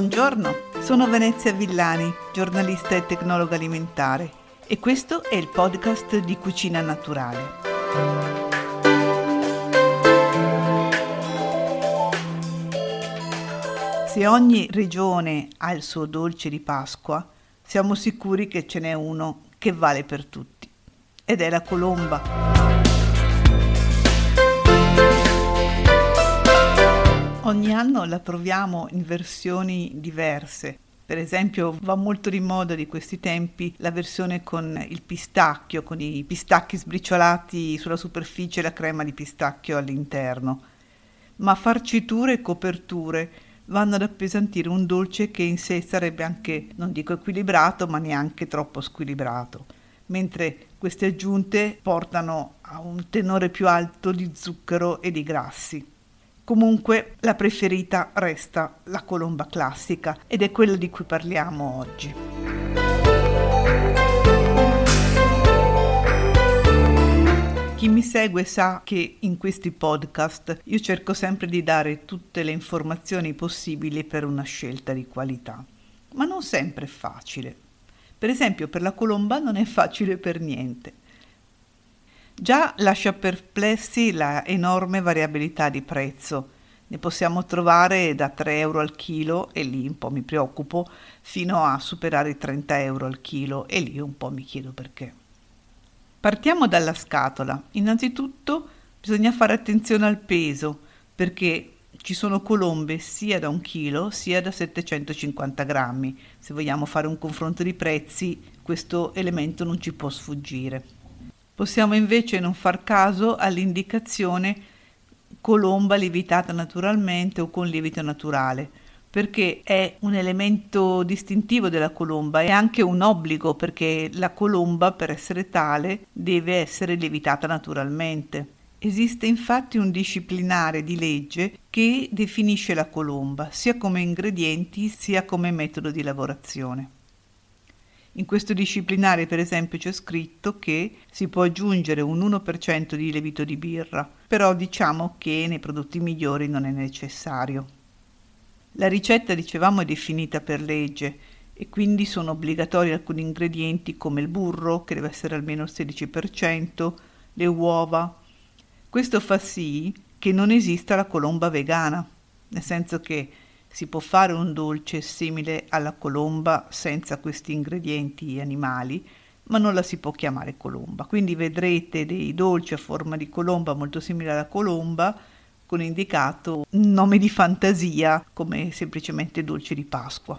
Buongiorno, sono Venezia Villani, giornalista e tecnologa alimentare e questo è il podcast di Cucina Naturale. Se ogni regione ha il suo dolce di Pasqua, siamo sicuri che ce n'è uno che vale per tutti ed è la colomba. Ogni anno la troviamo in versioni diverse. Per esempio va molto di moda di questi tempi la versione con il pistacchio, con i pistacchi sbriciolati sulla superficie e la crema di pistacchio all'interno. Ma farciture e coperture vanno ad appesantire un dolce che in sé sarebbe anche, non dico equilibrato, ma neanche troppo squilibrato, mentre queste aggiunte portano a un tenore più alto di zucchero e di grassi. Comunque la preferita resta la colomba classica ed è quella di cui parliamo oggi. Chi mi segue sa che in questi podcast io cerco sempre di dare tutte le informazioni possibili per una scelta di qualità, ma non sempre è facile. Per esempio per la colomba non è facile per niente. Già lascia perplessi la enorme variabilità di prezzo. Ne possiamo trovare da 3 euro al chilo, e lì un po' mi preoccupo, fino a superare i 30 euro al chilo, e lì un po' mi chiedo perché. Partiamo dalla scatola. Innanzitutto bisogna fare attenzione al peso, perché ci sono colombe sia da un chilo sia da 750 grammi. Se vogliamo fare un confronto di prezzi, questo elemento non ci può sfuggire. Possiamo invece non far caso all'indicazione colomba lievitata naturalmente o con lievito naturale, perché è un elemento distintivo della colomba e anche un obbligo perché la colomba per essere tale deve essere lievitata naturalmente. Esiste infatti un disciplinare di legge che definisce la colomba sia come ingredienti sia come metodo di lavorazione. In questo disciplinare, per esempio, c'è scritto che si può aggiungere un 1% di lievito di birra, però diciamo che nei prodotti migliori non è necessario. La ricetta, dicevamo, è definita per legge e quindi sono obbligatori alcuni ingredienti come il burro, che deve essere almeno il 16%, le uova. Questo fa sì che non esista la colomba vegana, nel senso che si può fare un dolce simile alla colomba senza questi ingredienti animali, ma non la si può chiamare colomba. Quindi vedrete dei dolci a forma di colomba molto simili alla colomba con indicato nome di fantasia come semplicemente dolce di Pasqua.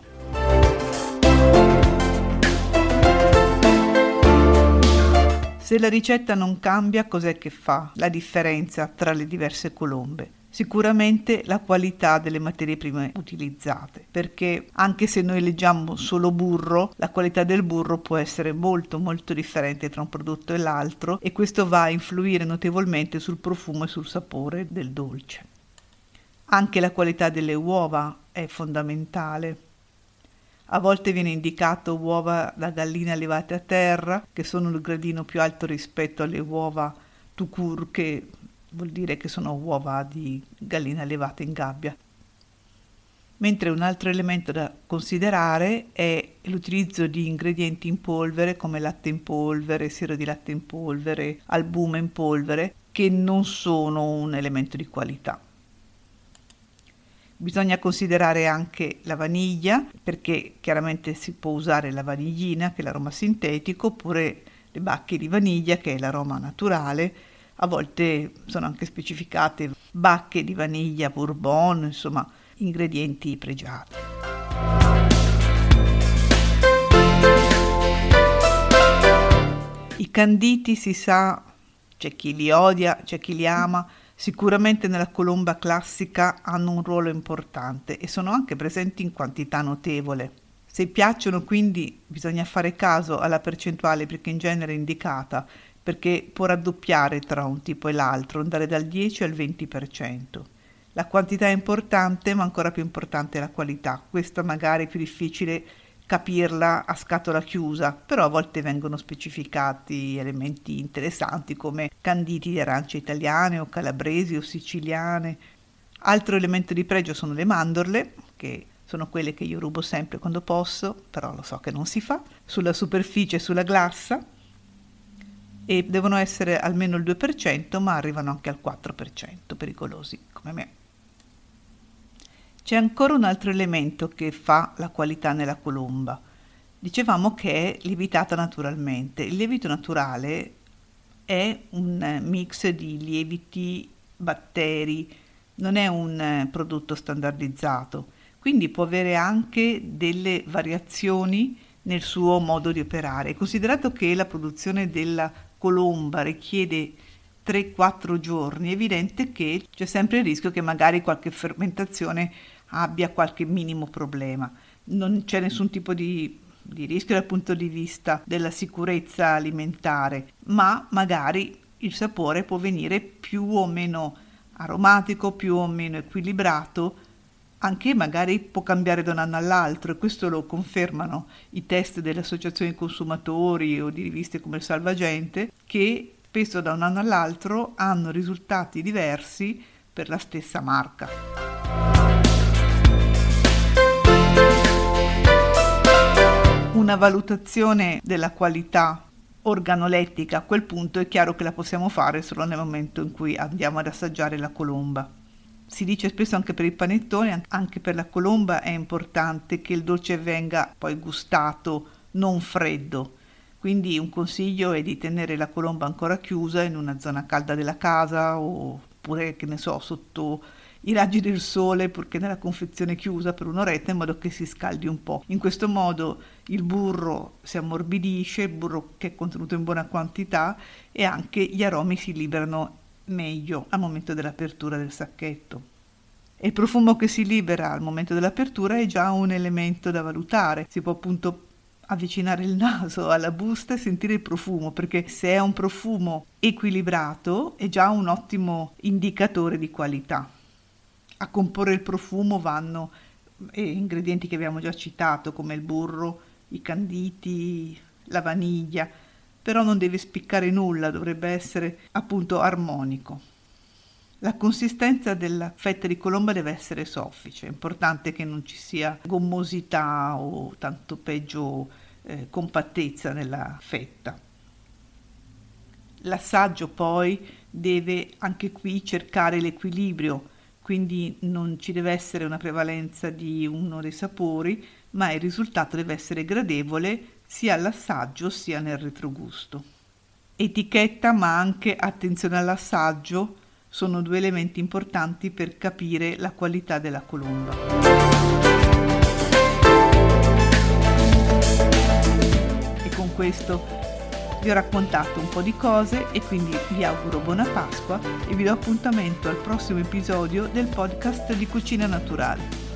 Se la ricetta non cambia, cos'è che fa la differenza tra le diverse colombe? Sicuramente la qualità delle materie prime utilizzate, perché anche se noi leggiamo solo burro, la qualità del burro può essere molto molto differente tra un prodotto e l'altro e questo va a influire notevolmente sul profumo e sul sapore del dolce. Anche la qualità delle uova è fondamentale. A volte viene indicato uova da gallina allevate a terra, che sono il gradino più alto rispetto alle uova tucur che vuol dire che sono uova di gallina allevate in gabbia. Mentre un altro elemento da considerare è l'utilizzo di ingredienti in polvere come latte in polvere, siero di latte in polvere, albume in polvere, che non sono un elemento di qualità. Bisogna considerare anche la vaniglia, perché chiaramente si può usare la vaniglina, che è l'aroma sintetico, oppure le bacche di vaniglia, che è l'aroma naturale, a volte sono anche specificate bacche di vaniglia bourbon, insomma ingredienti pregiati. I canditi si sa, c'è chi li odia, c'è chi li ama, sicuramente nella colomba classica hanno un ruolo importante e sono anche presenti in quantità notevole. Se piacciono quindi bisogna fare caso alla percentuale perché in genere è indicata perché può raddoppiare tra un tipo e l'altro, andare dal 10 al 20%. La quantità è importante, ma ancora più importante è la qualità. Questa magari è più difficile capirla a scatola chiusa, però a volte vengono specificati elementi interessanti come canditi di arance italiane o calabresi o siciliane. Altro elemento di pregio sono le mandorle, che sono quelle che io rubo sempre quando posso, però lo so che non si fa, sulla superficie e sulla glassa e devono essere almeno il 2%, ma arrivano anche al 4%, pericolosi come me. C'è ancora un altro elemento che fa la qualità nella colomba. Dicevamo che è lievitata naturalmente. Il lievito naturale è un mix di lieviti, batteri, non è un prodotto standardizzato, quindi può avere anche delle variazioni nel suo modo di operare. Considerato che la produzione della colomba richiede 3-4 giorni, è evidente che c'è sempre il rischio che magari qualche fermentazione abbia qualche minimo problema. Non c'è nessun tipo di, di rischio dal punto di vista della sicurezza alimentare, ma magari il sapore può venire più o meno aromatico, più o meno equilibrato, anche magari può cambiare da un anno all'altro e questo lo confermano i test delle associazioni consumatori o di riviste come il Salvagente che spesso da un anno all'altro hanno risultati diversi per la stessa marca. Una valutazione della qualità organolettica a quel punto è chiaro che la possiamo fare solo nel momento in cui andiamo ad assaggiare la colomba. Si dice spesso anche per il panettone, anche per la colomba è importante che il dolce venga poi gustato non freddo. Quindi un consiglio è di tenere la colomba ancora chiusa in una zona calda della casa oppure, che ne so, sotto i raggi del sole purché nella confezione chiusa per un'oretta in modo che si scaldi un po'. In questo modo il burro si ammorbidisce, il burro che è contenuto in buona quantità e anche gli aromi si liberano meglio al momento dell'apertura del sacchetto. E il profumo che si libera al momento dell'apertura è già un elemento da valutare. Si può appunto avvicinare il naso alla busta e sentire il profumo, perché se è un profumo equilibrato è già un ottimo indicatore di qualità. A comporre il profumo vanno eh, ingredienti che abbiamo già citato, come il burro, i canditi, la vaniglia, però non deve spiccare nulla, dovrebbe essere appunto armonico. La consistenza della fetta di colomba deve essere soffice, è importante che non ci sia gommosità o tanto peggio eh, compattezza nella fetta. L'assaggio poi deve anche qui cercare l'equilibrio quindi non ci deve essere una prevalenza di uno dei sapori, ma il risultato deve essere gradevole sia all'assaggio sia nel retrogusto. Etichetta ma anche attenzione all'assaggio sono due elementi importanti per capire la qualità della colomba. E con questo vi ho raccontato un po' di cose e quindi vi auguro buona Pasqua e vi do appuntamento al prossimo episodio del podcast di Cucina Naturale.